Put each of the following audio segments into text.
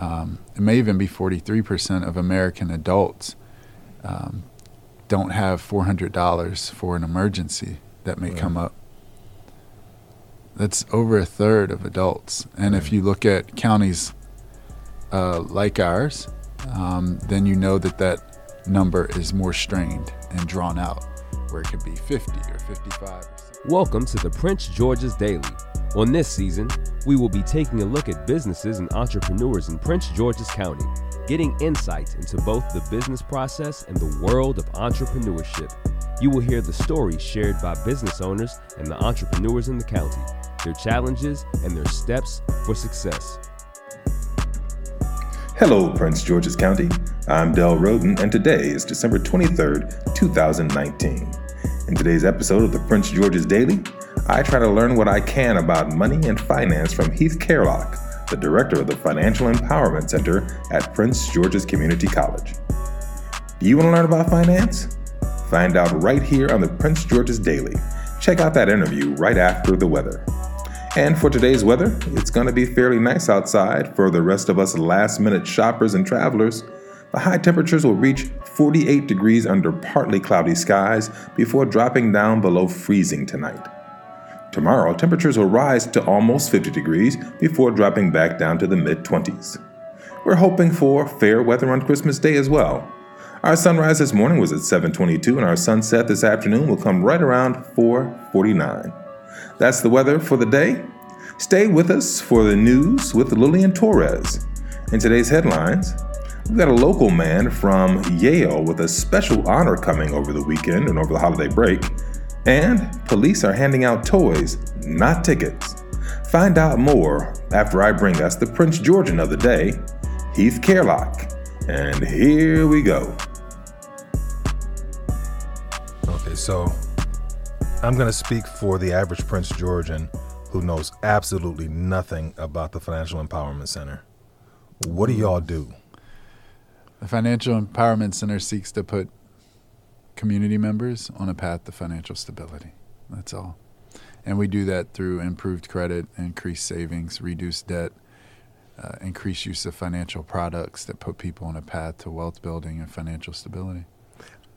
Um, it may even be 43% of American adults um, don't have $400 for an emergency that may right. come up. That's over a third of adults. And right. if you look at counties uh, like ours, um, then you know that that number is more strained and drawn out, where it could be 50 or 55. Welcome to the Prince George's Daily. On this season, we will be taking a look at businesses and entrepreneurs in Prince George's County, getting insights into both the business process and the world of entrepreneurship. You will hear the stories shared by business owners and the entrepreneurs in the county, their challenges, and their steps for success. Hello, Prince George's County. I'm Del Roden, and today is December 23rd, 2019. In today's episode of the Prince George's Daily, I try to learn what I can about money and finance from Heath Kerlock, the director of the Financial Empowerment Center at Prince George's Community College. Do you want to learn about finance? Find out right here on the Prince George's Daily. Check out that interview right after the weather. And for today's weather, it's going to be fairly nice outside for the rest of us last minute shoppers and travelers. The high temperatures will reach 48 degrees under partly cloudy skies before dropping down below freezing tonight. Tomorrow, temperatures will rise to almost 50 degrees before dropping back down to the mid 20s. We're hoping for fair weather on Christmas Day as well. Our sunrise this morning was at 7:22 and our sunset this afternoon will come right around 4:49. That's the weather for the day. Stay with us for the news with Lillian Torres. In today's headlines, we've got a local man from Yale with a special honor coming over the weekend and over the holiday break. And police are handing out toys, not tickets. Find out more after I bring us the Prince Georgian of the day, Heath Kerlock. And here we go. Okay, so I'm going to speak for the average Prince Georgian who knows absolutely nothing about the Financial Empowerment Center. What do y'all do? The Financial Empowerment Center seeks to put community members on a path to financial stability. That's all. And we do that through improved credit, increased savings, reduced debt, uh, increased use of financial products that put people on a path to wealth building and financial stability.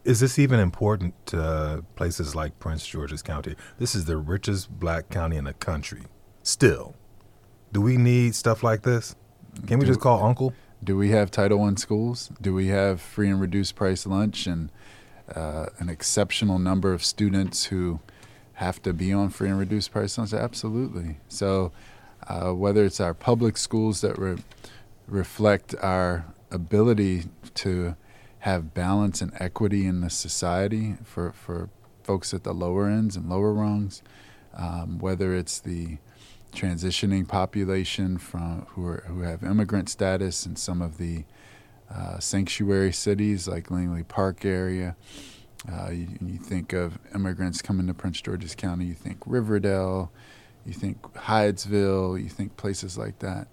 Is this even important to places like Prince George's County? This is the richest black county in the country. Still, do we need stuff like this? Can we do, just call Uncle? Do we have Title I schools? Do we have free and reduced price lunch and uh, an exceptional number of students who have to be on free and reduced price lunch? Absolutely. So, uh, whether it's our public schools that re- reflect our ability to have balance and equity in the society for, for folks at the lower ends and lower rungs, um, whether it's the transitioning population from who are, who have immigrant status and some of the uh, sanctuary cities like Langley Park area. Uh, you, you, think of immigrants coming to Prince George's County, you think Riverdale, you think Hyattsville, you think places like that.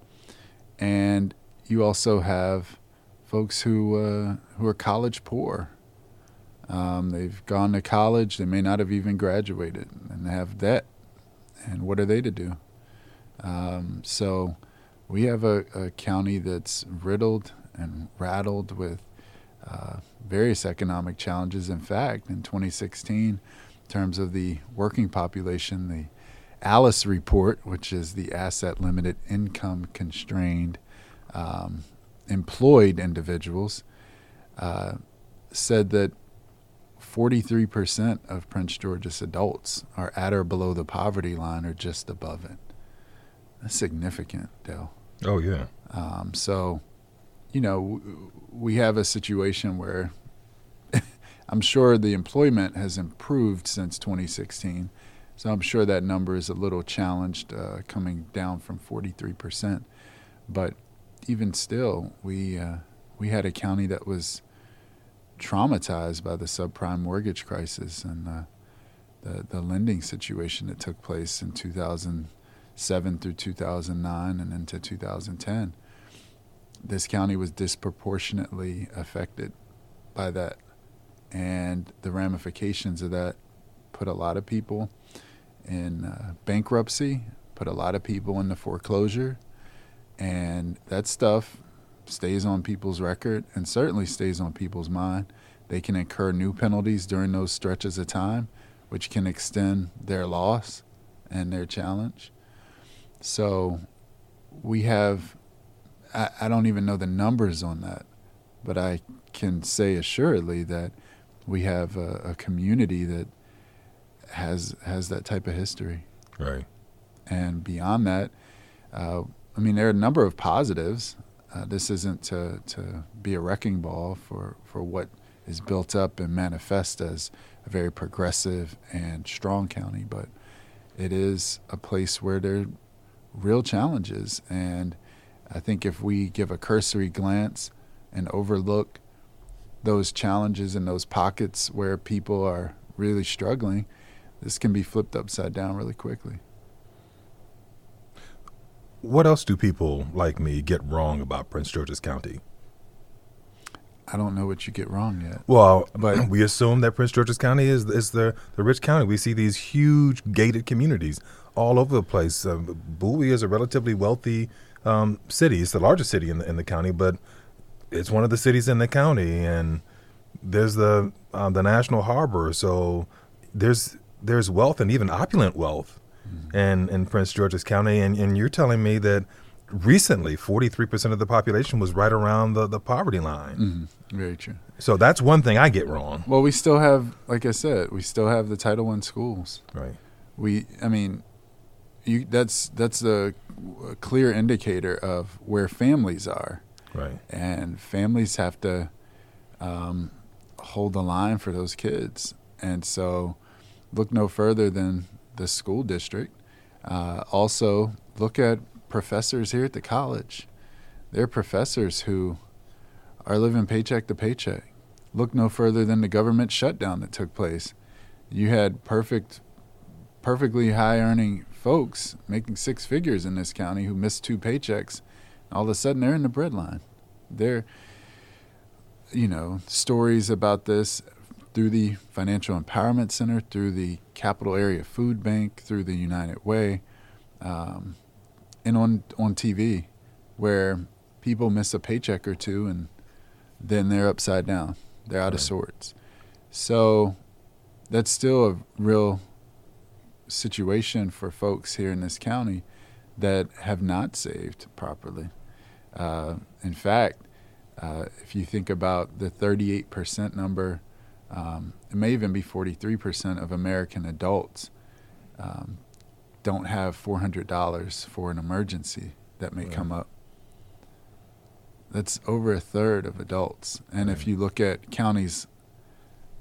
And you also have folks who, uh, who are college poor. Um, they've gone to college, they may not have even graduated, and they have debt. And what are they to do? Um, so we have a, a county that's riddled and rattled with uh, various economic challenges. In fact, in 2016, in terms of the working population, the ALICE report, which is the asset limited income constrained um, employed individuals, uh, said that 43% of Prince George's adults are at or below the poverty line or just above it. That's significant, Dale. Oh, yeah. Um, so you know, we have a situation where I'm sure the employment has improved since 2016. So I'm sure that number is a little challenged, uh, coming down from 43%. But even still, we uh, we had a county that was traumatized by the subprime mortgage crisis and uh, the the lending situation that took place in 2007 through 2009 and into 2010 this county was disproportionately affected by that. And the ramifications of that put a lot of people in uh, bankruptcy, put a lot of people into foreclosure. And that stuff stays on people's record and certainly stays on people's mind. They can incur new penalties during those stretches of time, which can extend their loss and their challenge. So we have, I, I don't even know the numbers on that, but I can say assuredly that we have a, a community that has has that type of history. Right. And beyond that, uh, I mean, there are a number of positives. Uh, this isn't to, to be a wrecking ball for, for what is built up and manifest as a very progressive and strong county, but it is a place where there are real challenges. And I think if we give a cursory glance and overlook those challenges and those pockets where people are really struggling, this can be flipped upside down really quickly. What else do people like me get wrong about Prince George's County? I don't know what you get wrong yet. Well, But- we assume that Prince George's County is is the the rich county. We see these huge gated communities all over the place. Uh, Bowie is a relatively wealthy um, city. It's the largest city in the in the county, but it's one of the cities in the county, and there's the um, the National Harbor. So there's there's wealth and even opulent wealth in in Prince George's County. And and you're telling me that recently 43% of the population was right around the, the poverty line. Mhm. Very true. So that's one thing I get wrong. Well, we still have, like I said, we still have the Title One schools. Right. We, I mean, you that's that's a, a clear indicator of where families are, Right. and families have to um, hold the line for those kids. And so, look no further than the school district. Uh, also, look at professors here at the college. They're professors who are living paycheck to paycheck. Look no further than the government shutdown that took place. You had perfect, perfectly high earning folks making six figures in this county who missed two paychecks. All of a sudden, they're in the breadline. They're, you know, stories about this through the Financial Empowerment Center, through the Capital Area Food Bank, through the United Way, um, and on on TV, where people miss a paycheck or two and then they're upside down. They're out of sorts. So that's still a real situation for folks here in this county that have not saved properly. Uh, in fact, uh, if you think about the 38% number, um, it may even be 43% of American adults um, don't have $400 for an emergency that may Right. come up. That's over a third of adults. And if you look at counties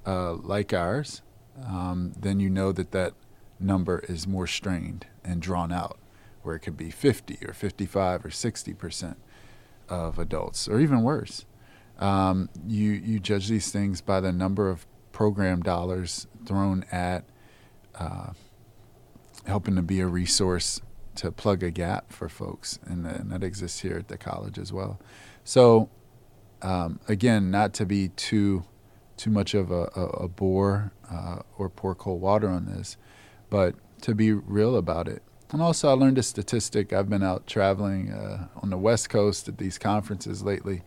uh, like ours, um, then you know that that number is more strained and drawn out, where it could be 50 or 55 or 60 percent of adults, or even worse. Um, you you judge these things by the number of program dollars thrown at uh, helping to be a resource to plug a gap for folks, and, and that exists here at the college as well. So, um, again, not to be too too much of a, a, a bore uh, or pour cold water on this, but to be real about it. And also, I learned a statistic. I've been out traveling uh, on the West Coast at these conferences lately,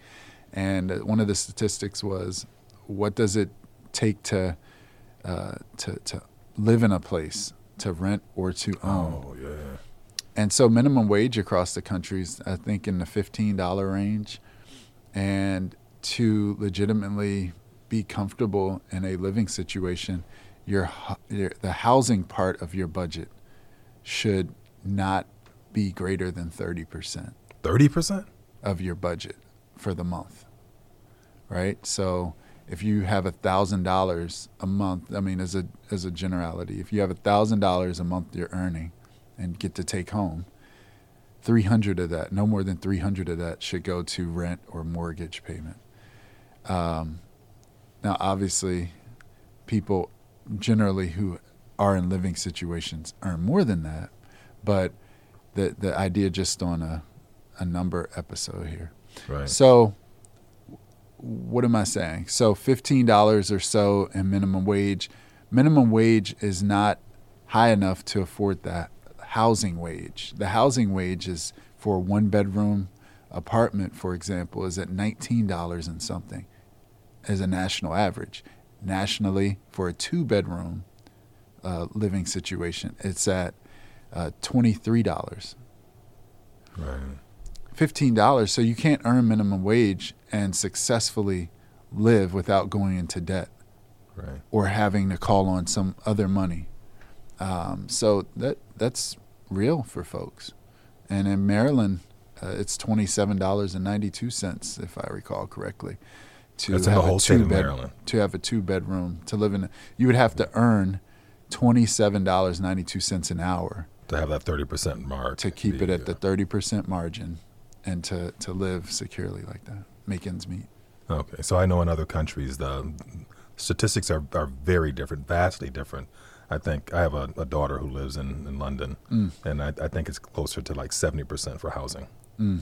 and uh, one of the statistics was, what does it take to uh, to to live in a place, to rent or to own? Oh yeah. And so minimum wage across the country is, I think, in the fifteen dollar range, and to legitimately be comfortable in a living situation, your, your the housing part of your budget should not be greater than thirty percent Thirty percent. of your budget for the month. Right? So if you have a thousand dollars a month, I mean as a as a generality, if you have a thousand dollars a month you're earning and get to take home, three hundred of that, no more than three hundred of that should go to rent or mortgage payment. Um, now obviously people generally who are in living situations earn more than that, but the the idea just on a a number episode here. Right. So, what am I saying? So, fifteen dollars or so in minimum wage. Minimum wage is not high enough to afford that housing wage. The housing wage is for a one bedroom apartment, for example, is at $19 and something as a national average. Nationally, for a two bedroom uh, living situation, it's at uh, $23. Right. $15. So you can't earn minimum wage and successfully live without going into debt Right. or having to call on some other money. Um, so that that's real for folks. And in Maryland, uh, it's twenty seven dollars and ninety two cents, if I recall correctly. To That's in the have a whole state of two-bed- Maryland. To have a two bedroom to live in, you would have to earn twenty seven dollars ninety two cents an hour To have that thirty percent mark. to keep it at the thirty percent margin, and to to live securely like that, make ends meet. Okay, so I know in other countries the statistics are, are very different, vastly different. I think I have a, a daughter who lives in, in London, and I, I think it's closer to like seventy percent for housing, Mm.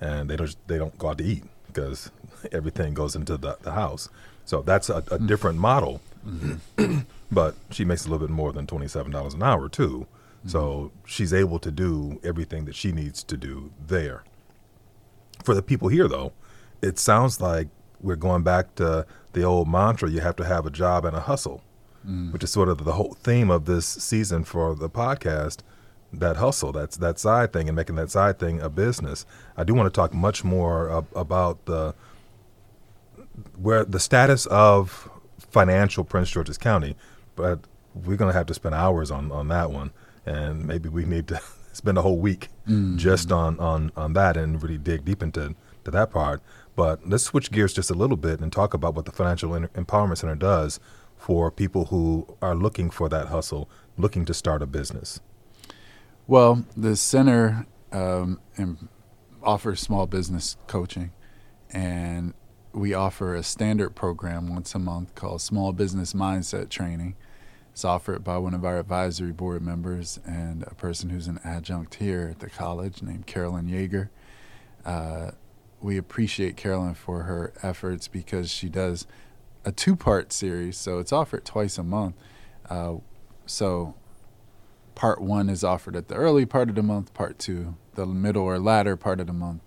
and they don't they don't go out to eat because everything goes into the, the house. So that's a, a different model, mm-hmm. but she makes a little bit more than twenty seven dollars an hour too. Mm-hmm. So she's able to do everything that she needs to do there. For the people here, though, it sounds like we're going back to the old mantra you have to have a job and a hustle, mm. which is sort of the whole theme of this season for the podcast. That hustle, that's that side thing, and making that side thing a business. I do want to talk much more ab- about the where the status of financial Prince George's County, but we're going to have to spend hours on, on that one, and maybe we need to spend a whole week mm-hmm. just on, on, on that and really dig deep into to that part. But let's switch gears just a little bit and talk about what the Financial Empowerment Center does for people who are looking for that hustle, looking to start a business. Well, the center um, offers small business coaching, and we offer a standard program once a month called Small Business Mindset Training. It's offered by one of our advisory board members and a person who's an adjunct here at the college named Carolyn Yeager. Uh, we appreciate Carolyn for her efforts because she does a two part series, so it's offered twice a month. Uh, so part one is offered at the early part of the month, part two, the middle or latter part of the month.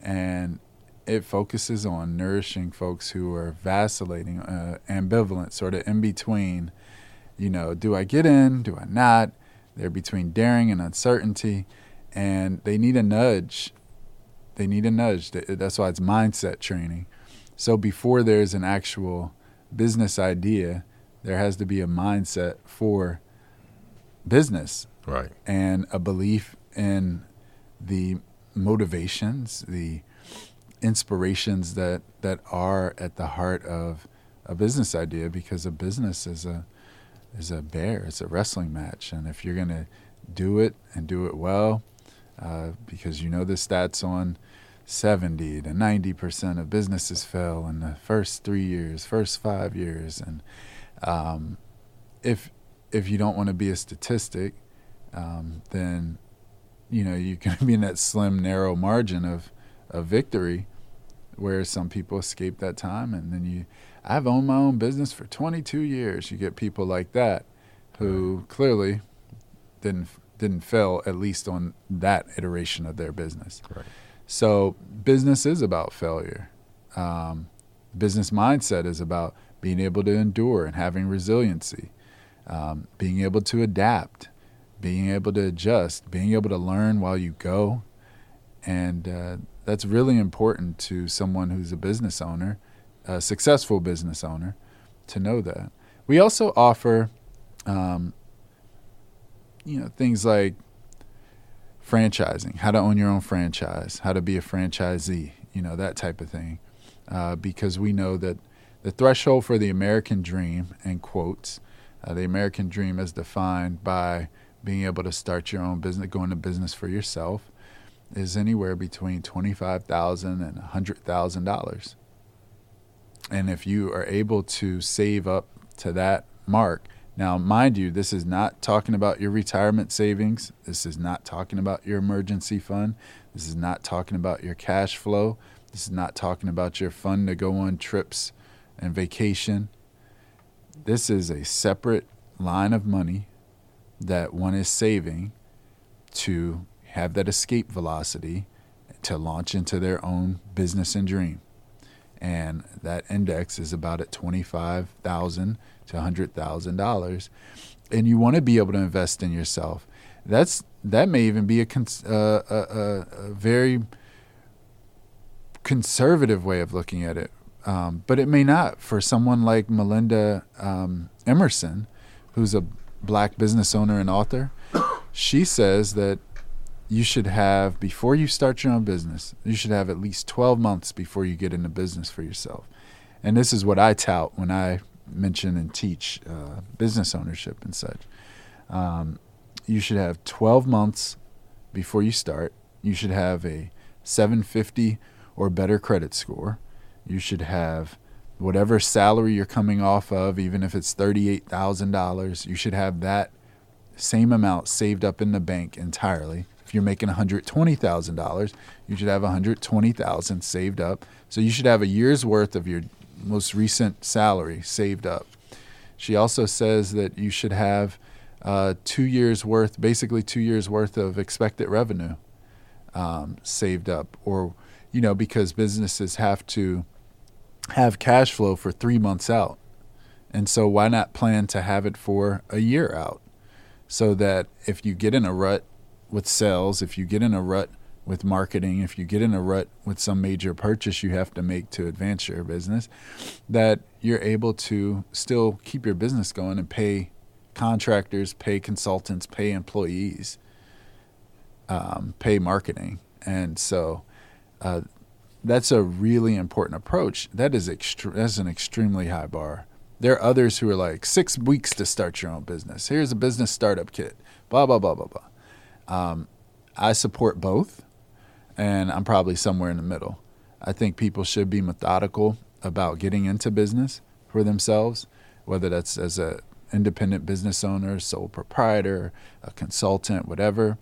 And it focuses on nourishing folks who are vacillating, uh, ambivalent, sort of in between. You know, do I get in? Do I not? They're between daring and uncertainty, and they need a nudge. They need a nudge. That's why it's mindset training. So before there's an actual business idea, there has to be a mindset for business Right. and a belief in the motivations, the inspirations that that are at the heart of a business idea because a business is a is a bear, it's a wrestling match, and if you're going to do it and do it well, uh, because you know the stats on 70 to 90 percent of businesses fail in the first three years, first five years, and um, if if you don't want to be a statistic, um, then you know you're going to be in that slim, narrow margin of of victory, where some people escape that time, and then you. I've owned my own business for 22 years. You get people like that, who clearly didn't didn't fail at least on that iteration of their business. Right. So business is about failure. Um, business mindset is about being able to endure and having resiliency, um, being able to adapt, being able to adjust, being able to learn while you go, and uh, that's really important to someone who's a business owner, a successful business owner, to know that. We also offer, um, you know, things like franchising, how to own your own franchise, how to be a franchisee, you know, that type of thing. Uh, because we know that the threshold for the American dream, in quotes, uh, the American dream is defined by being able to start your own business, going to business for yourself, is anywhere between twenty-five thousand and a hundred thousand dollars. And if you are able to save up to that mark, now, mind you, this is not talking about your retirement savings. This is not talking about your emergency fund. This is not talking about your cash flow. This is not talking about your fund to go on trips and vacation. This is a separate line of money that one is saving to have that escape velocity to launch into their own business and dream. And that index is about at 25,000 to $100,000. And you want to be able to invest in yourself. That's that may even be a, cons- uh, a, a, a very conservative way of looking at it, um, but it may not for someone like Melinda um, Emerson, who's a black business owner and author. She says that you should have before you start your own business, you should have at least 12 months before you get into business for yourself. And this is what I tout when I mention and teach uh, business ownership and such. Um, you should have 12 months before you start. You should have a 750 or better credit score. You should have whatever salary you're coming off of, even if it's $38,000, you should have that same amount saved up in the bank entirely. If you're making $120,000, you should have 120,000 saved up. So you should have a year's worth of your most recent salary saved up. She also says that you should have uh, two years worth, basically two years worth of expected revenue um, saved up, or you know, because businesses have to have cash flow for three months out, and so why not plan to have it for a year out, so that if you get in a rut with sales, if you get in a rut with marketing, if you get in a rut with some major purchase you have to make to advance your business, that you're able to still keep your business going and pay contractors, pay consultants, pay employees, um, pay marketing. And so uh, that's a really important approach. That is extre- that's an extremely high bar. There are others who are like six weeks to start your own business. Here's a business startup kit. Blah blah blah blah blah. Um, I support both, and I'm probably somewhere in the middle. I think people should be methodical about getting into business for themselves, whether that's as a independent business owner, sole proprietor, a consultant, whatever,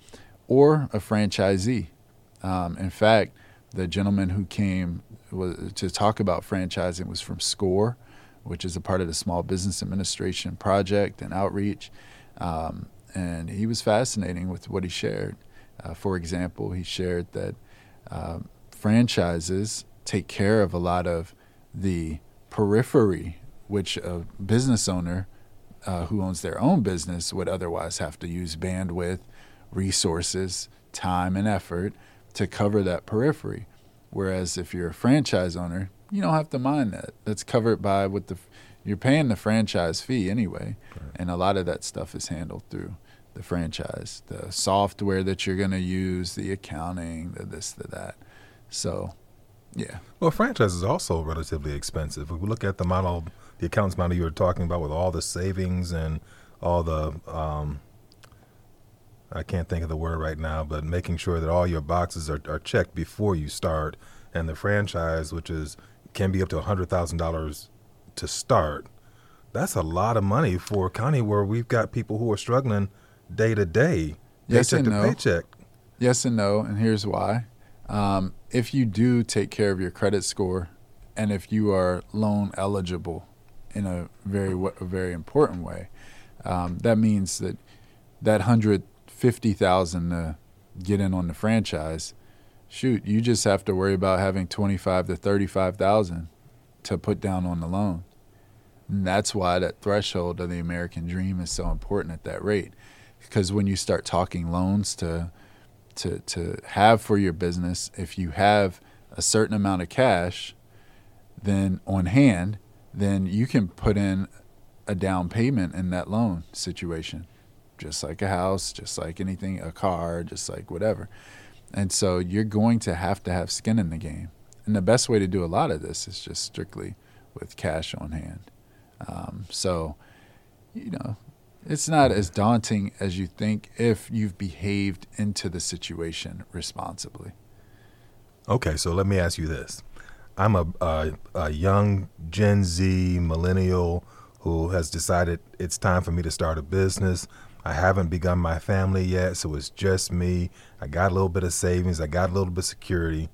or a franchisee. Um, in fact, the gentleman who came to talk about franchising was from SCORE, which is a part of the Small Business Administration project and outreach. Um, and he was fascinating with what he shared. Uh, for example, he shared that uh, franchises take care of a lot of the periphery, which a business owner uh, who owns their own business would otherwise have to use bandwidth, resources, time, and effort to cover that periphery. Whereas if you're a franchise owner, you don't have to mind that. That's covered by what the you're paying the franchise fee anyway, right. and a lot of that stuff is handled through the franchise, the software that you're going to use, the accounting, the this, the that. So, yeah. Well, franchise is also relatively expensive. If we look at the model the accounts model you were talking about with all the savings and all the um, I can't think of the word right now, but making sure that all your boxes are, are checked before you start, and the franchise, which is can be up to hundred thousand dollars to start. That's a lot of money for a county where we've got people who are struggling day to day, yes paycheck and to no. paycheck. Yes and no, and here's why. Um, if you do take care of your credit score, and if you are loan eligible, in a very a very important way. Um, that means that that hundred fifty thousand to get in on the franchise, shoot, you just have to worry about having twenty five to thirty five thousand to put down on the loan. And that's why that threshold of the American dream is so important at that rate, because when you start talking loans to to to have for your business, if you have a certain amount of cash, then on hand then you can put in a down payment in that loan situation, just like a house, just like anything, a car, just like whatever. And so you're going to have to have skin in the game. And the best way to do a lot of this is just strictly with cash on hand. Um, so, you know, it's not as daunting as you think if you've behaved into the situation responsibly. Okay, so let me ask you this. I'm a, a, a young Gen Z millennial who has decided it's time for me to start a business. I haven't begun my family yet, so it's just me. I got a little bit of savings, I got a little bit of security.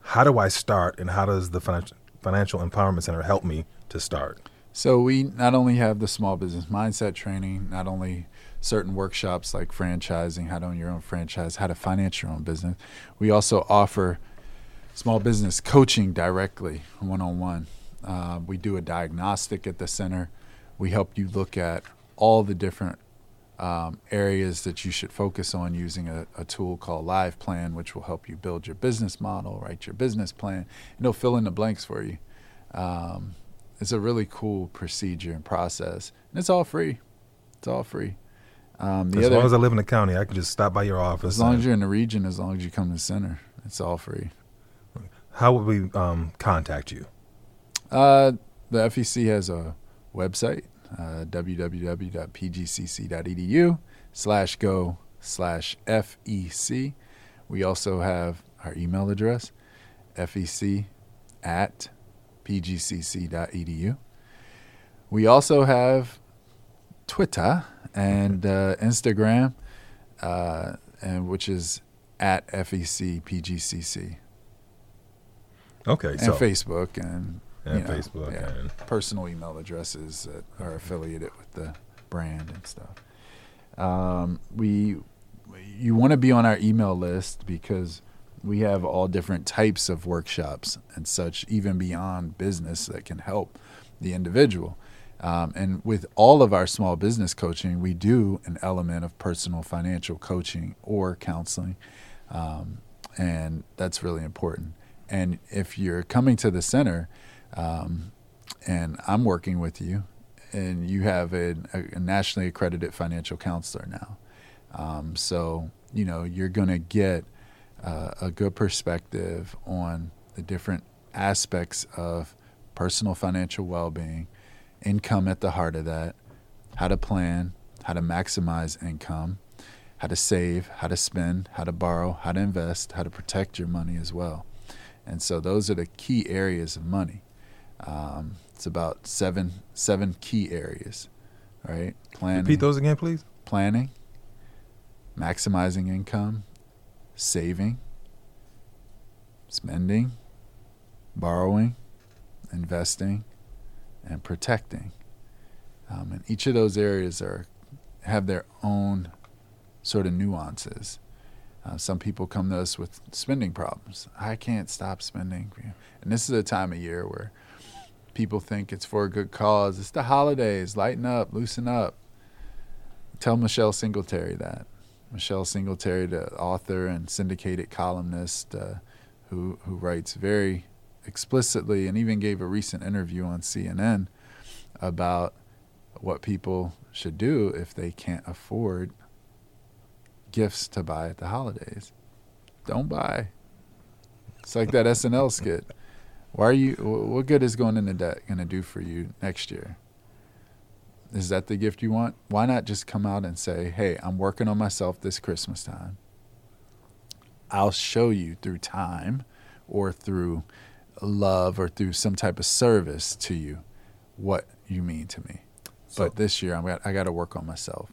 How do I start, and how does the Financial Empowerment Center help me to start? So, we not only have the small business mindset training, not only certain workshops like franchising, how to own your own franchise, how to finance your own business. We also offer small business coaching directly, one on one. We do a diagnostic at the center. We help you look at all the different um, areas that you should focus on using a, a, tool called Live Plan, which will help you build your business model, write your business plan, and it'll fill in the blanks for you. Um, it's a really cool procedure and process, and it's all free. It's all free. Um, as other, long as I live in the county, I can just stop by your office. As long as you're in the region, as long as you come to the center, it's all free. How would we um, contact you? Uh, the FEC has a website, uh, www.pgcc.edu slash go slash FEC. We also have our email address, fec at pgcc.edu. We also have Twitter and uh, Instagram, uh, and which is at FEC PGCC. Okay, and so Facebook and and you know, Facebook yeah, and personal email addresses that are affiliated with the brand and stuff. Um, we you want to be on our email list because we have all different types of workshops and such, even beyond business, that can help the individual. Um, and with all of our small business coaching, we do an element of personal financial coaching or counseling. Um, and that's really important. And if you're coming to the center um, and I'm working with you, and you have a, a nationally accredited financial counselor now. Um, so, you know, you're going to get uh, a good perspective on the different aspects of personal financial well being, income at the heart of that, how to plan, how to maximize income, how to save, how to spend, how to borrow, how to invest, how to protect your money as well. And so those are the key areas of money. Um, it's about seven seven key areas, right? Planning. Repeat those again, please. Planning, maximizing income, saving, spending, borrowing, investing, and protecting. Um, and each of those areas are have their own sort of nuances. Uh, some people come to us with spending problems. I can't stop spending. And this is a time of year where people think it's for a good cause. It's the holidays. Lighten up, loosen up. Tell Michelle Singletary that. Michelle Singletary, the author and syndicated columnist uh, who, who writes very explicitly and even gave a recent interview on CNN about what people should do if they can't afford gifts to buy at the holidays. Don't buy. It's like that SNL skit. Why are you? What good is going into debt going to do for you next year? Is that the gift you want? Why not just come out and say, "Hey, I'm working on myself this Christmas time. I'll show you through time, or through love, or through some type of service to you, what you mean to me." So, but this year, I'm got, I got to work on myself.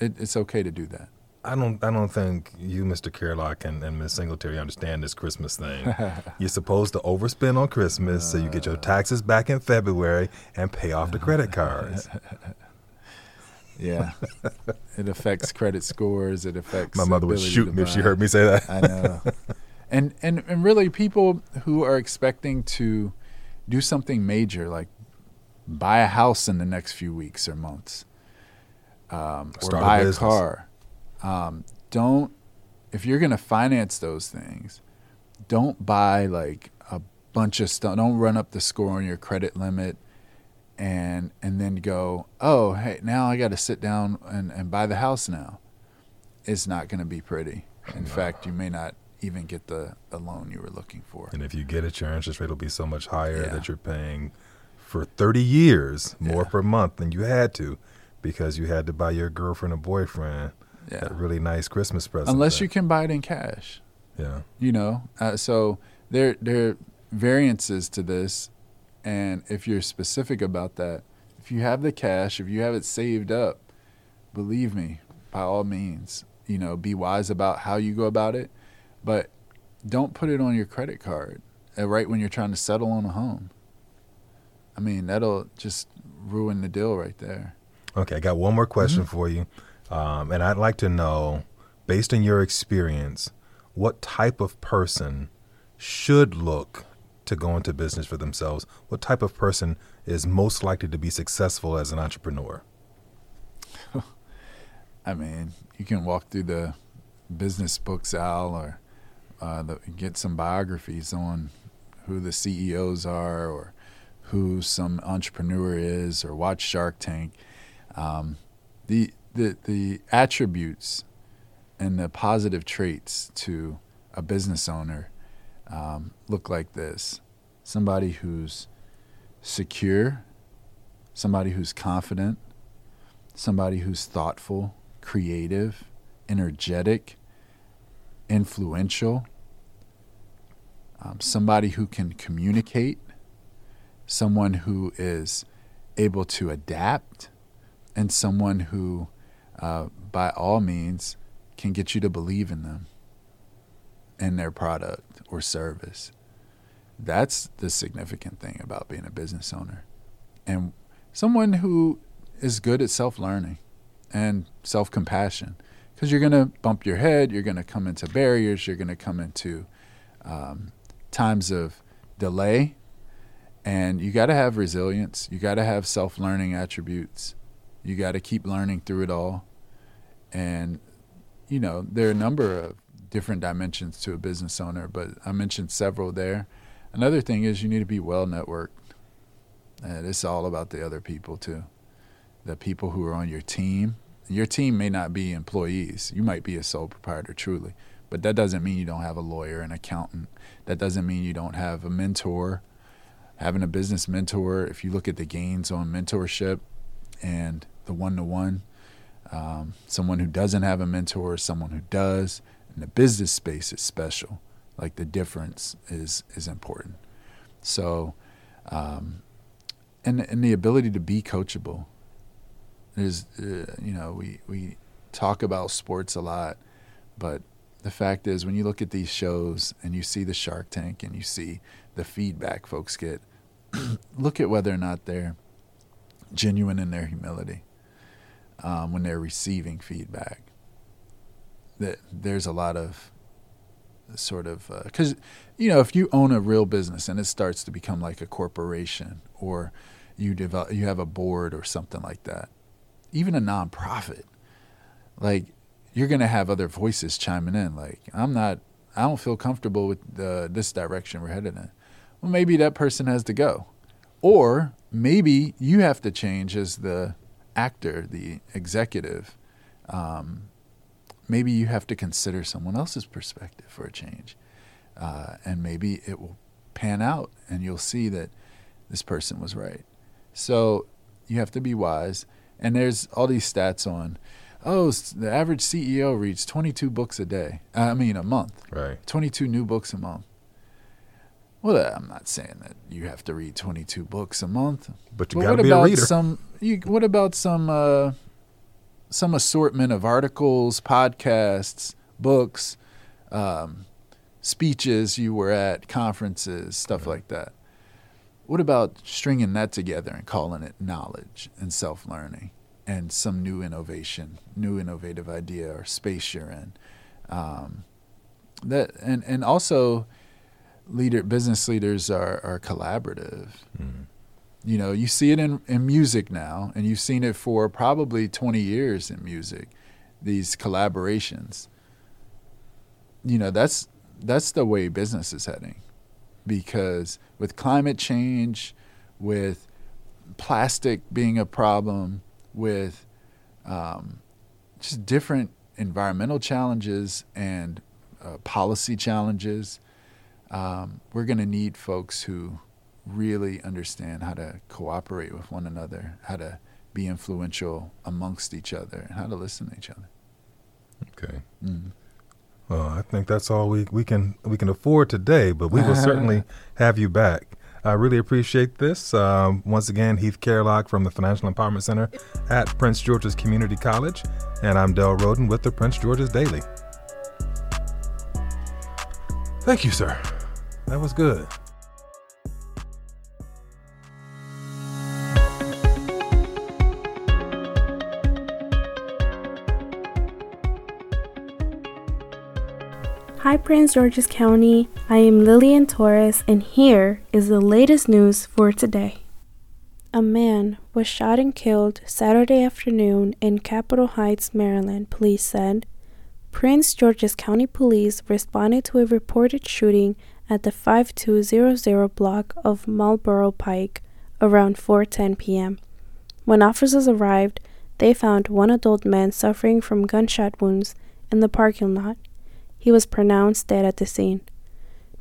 It, it's okay to do that. I don't I don't think you, Mr. Carlock, and, and Ms. Singletary understand this Christmas thing. You're supposed to overspend on Christmas uh, so you get your taxes back in February and pay off the credit cards. yeah. it affects credit scores. It affects My mother would shoot me if she heard me say that. I know. And and and really people who are expecting to do something major like buy a house in the next few weeks or months. Um, or buy a, a car um, don't if you're going to finance those things, don't buy like a bunch of stuff. Don't run up the score on your credit limit and and then go, oh hey, now I got to sit down and, and buy the house now. It's not going to be pretty. In no. fact, you may not even get the, the loan you were looking for. And if you get it, your interest rate will be so much higher yeah. that you're paying for 30 years more yeah. per month than you had to because you had to buy your girlfriend or boyfriend yeah. that really nice Christmas present. Unless you can buy it in cash. Yeah. You know, uh, so there there are variances to this, and if you're specific about that, if you have the cash, if you have it saved up, believe me, by all means, you know, be wise about how you go about it, but don't put it on your credit card uh, right when you're trying to settle on a home. I mean, that'll just ruin the deal right there. Okay, I got one more question mm-hmm. for you. Um, and I'd like to know, based on your experience, what type of person should look to go into business for themselves? What type of person is most likely to be successful as an entrepreneur? I mean, you can walk through the business books, Al, or uh, the, get some biographies on who the CEOs are or who some entrepreneur is, or watch Shark Tank. Um, the the the attributes and the positive traits to a business owner um, look like this: somebody who's secure, somebody who's confident, somebody who's thoughtful, creative, energetic, influential, um, somebody who can communicate, someone who is able to adapt, and someone who, uh, by all means, can get you to believe in them and their product or service. That's the significant thing about being a business owner. And someone who is good at self learning and self compassion. Because you're going to bump your head, you're going to come into barriers, you're going to come into um, times of delay. And you got to have resilience, you got to have self learning attributes, you got to keep learning through it all. And, you know, there are a number of different dimensions to a business owner, but I mentioned several there. Another thing is you need to be well networked. And it's all about the other people too. The people who are on your team. Your team may not be employees. You might be a sole proprietor truly, but that doesn't mean you don't have a lawyer, an accountant. That doesn't mean you don't have a mentor. Having a business mentor, if you look at the gains on mentorship and the one to one, someone who doesn't have a mentor, someone who does, in the business space is special. Like the difference is is important. So, um, and and the ability to be coachable is uh, you know we we talk about sports a lot, but the fact is when you look at these shows and you see the Shark Tank and you see the feedback folks get, look at whether or not they're genuine in their humility um, when they're receiving feedback. That there's a lot of sort of because you know if you own a real business and it starts to become like a corporation or you develop you have a board or something like that even a nonprofit like you're going to have other voices chiming in like i'm not i don't feel comfortable with the, this direction we're headed in well maybe that person has to go or maybe you have to change as the actor the executive um, maybe you have to consider someone else's perspective for a change. Uh, and maybe it will pan out and you'll see that this person was right. So you have to be wise. And there's all these stats on, oh, the average CEO reads 22 books a day. I mean, a month. Right. 22 new books a month. Well, I'm not saying that you have to read 22 books a month. But you got to be a about reader. some? You, what about some? Uh, some assortment of articles, podcasts, books, um, speeches you were at, conferences, stuff like that. What about stringing that together and calling it knowledge and self learning and some new innovation, new innovative idea or space you're in? Um, that and and also, leader business leaders are are collaborative. You know you see it in, in music now and you've seen it for probably 20 years in music these collaborations. You know that's that's the way business is heading because with climate change with plastic being a problem with um, just different environmental challenges and uh, policy challenges um, we're going to need folks who really understand how to cooperate with one another, how to be influential amongst each other, and how to listen to each other. Okay. Mm. Well, I think that's all we, we can we can afford today, but we will certainly have you back. I really appreciate this. Um, once again, Heath Carlock from the Financial Empowerment Center at Prince George's Community College, and I'm Del Roden with the Prince George's Daily. Thank you, sir. That was good. Hi, Prince George's County. I am Lillian Torres, and here is the latest news for today. A man was shot and killed Saturday afternoon in Capitol Heights, Maryland, police said. Prince George's County Police responded to a reported shooting at the 5200 block of Marlboro Pike around 4:10 p.m. When officers arrived, they found one adult man suffering from gunshot wounds in the parking lot. He was pronounced dead at the scene.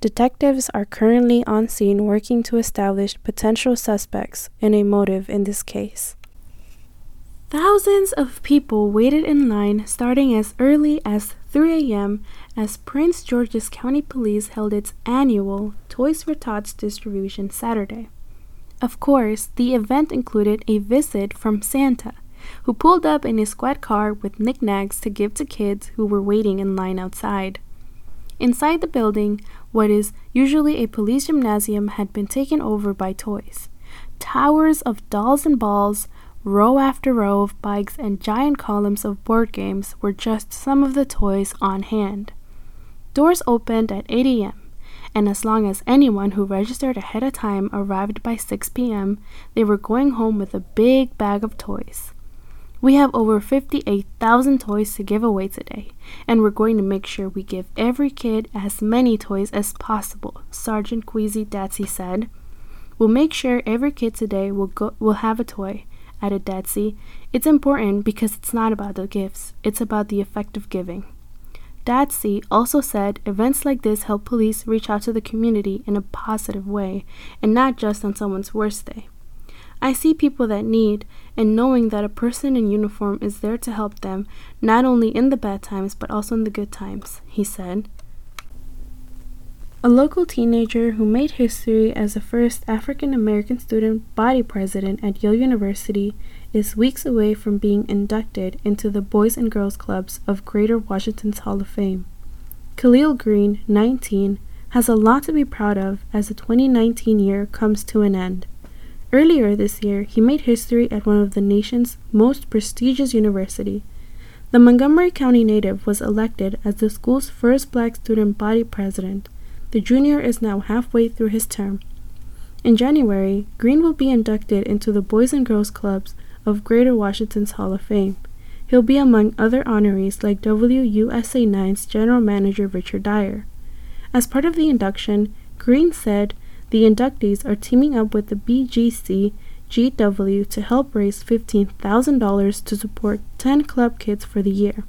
Detectives are currently on scene working to establish potential suspects and a motive in this case. Thousands of people waited in line starting as early as 3 a.m. as Prince George's County Police held its annual Toys for Tots distribution Saturday. Of course, the event included a visit from Santa, who pulled up in his squad car with knickknacks to give to kids who were waiting in line outside. Inside the building, what is usually a police gymnasium had been taken over by toys. Towers of dolls and balls, row after row of bikes, and giant columns of board games were just some of the toys on hand. Doors opened at 8 a.m., and as long as anyone who registered ahead of time arrived by 6 p.m., they were going home with a big bag of toys. We have over 58,000 toys to give away today, and we're going to make sure we give every kid as many toys as possible, Sergeant Queasy Datsy said. We'll make sure every kid today will go will have a toy, added Datsy. It's important because it's not about the gifts, it's about the effect of giving. Datsy also said events like this help police reach out to the community in a positive way and not just on someone's worst day. I see people that need, and knowing that a person in uniform is there to help them, not only in the bad times but also in the good times, he said. A local teenager who made history as the first African American student body president at Yale University is weeks away from being inducted into the Boys and Girls Clubs of Greater Washington's Hall of Fame. Kahlil Greene, 19, has a lot to be proud of as the 2019 year comes to an end. Earlier this year, he made history at one of the nation's most prestigious university. The Montgomery County native was elected as the school's first black student body president. The junior is now halfway through his term. In January, Greene will be inducted into the Boys and Girls Clubs of Greater Washington's Hall of Fame. He'll be among other honorees like WUSA 9's general manager Richard Dyer. As part of the induction, Greene said the inductees are teaming up with the BGC GW to help raise $15,000 to support 10 club kids for the year.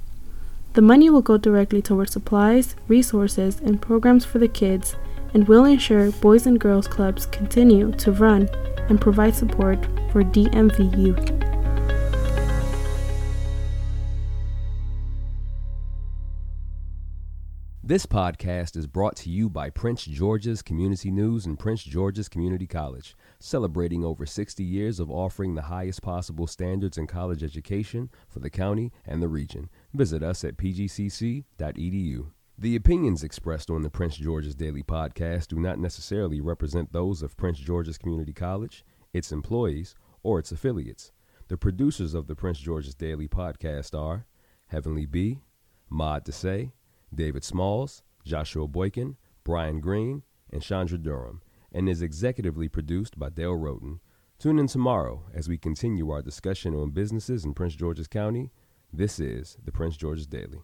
The money will go directly towards supplies, resources, and programs for the kids and will ensure Boys and Girls Clubs continue to run and provide support for DMV youth. This podcast is brought to you by Prince George's Community News and Prince George's Community College, celebrating over 60 years of offering the highest possible standards in college education for the county and the region. Visit us at pgcc.edu. The opinions expressed on the Prince George's Daily Podcast do not necessarily represent those of Prince George's Community College, its employees, or its affiliates. The producers of the Prince George's Daily Podcast are Heavenly B, Maud Desay, David Smalls, Joshua Boykin, Brian Green, and Chandra Durham, and is executively produced by Dale Roten. Tune in tomorrow as we continue our discussion on businesses in Prince George's County. This is the Prince George's Daily.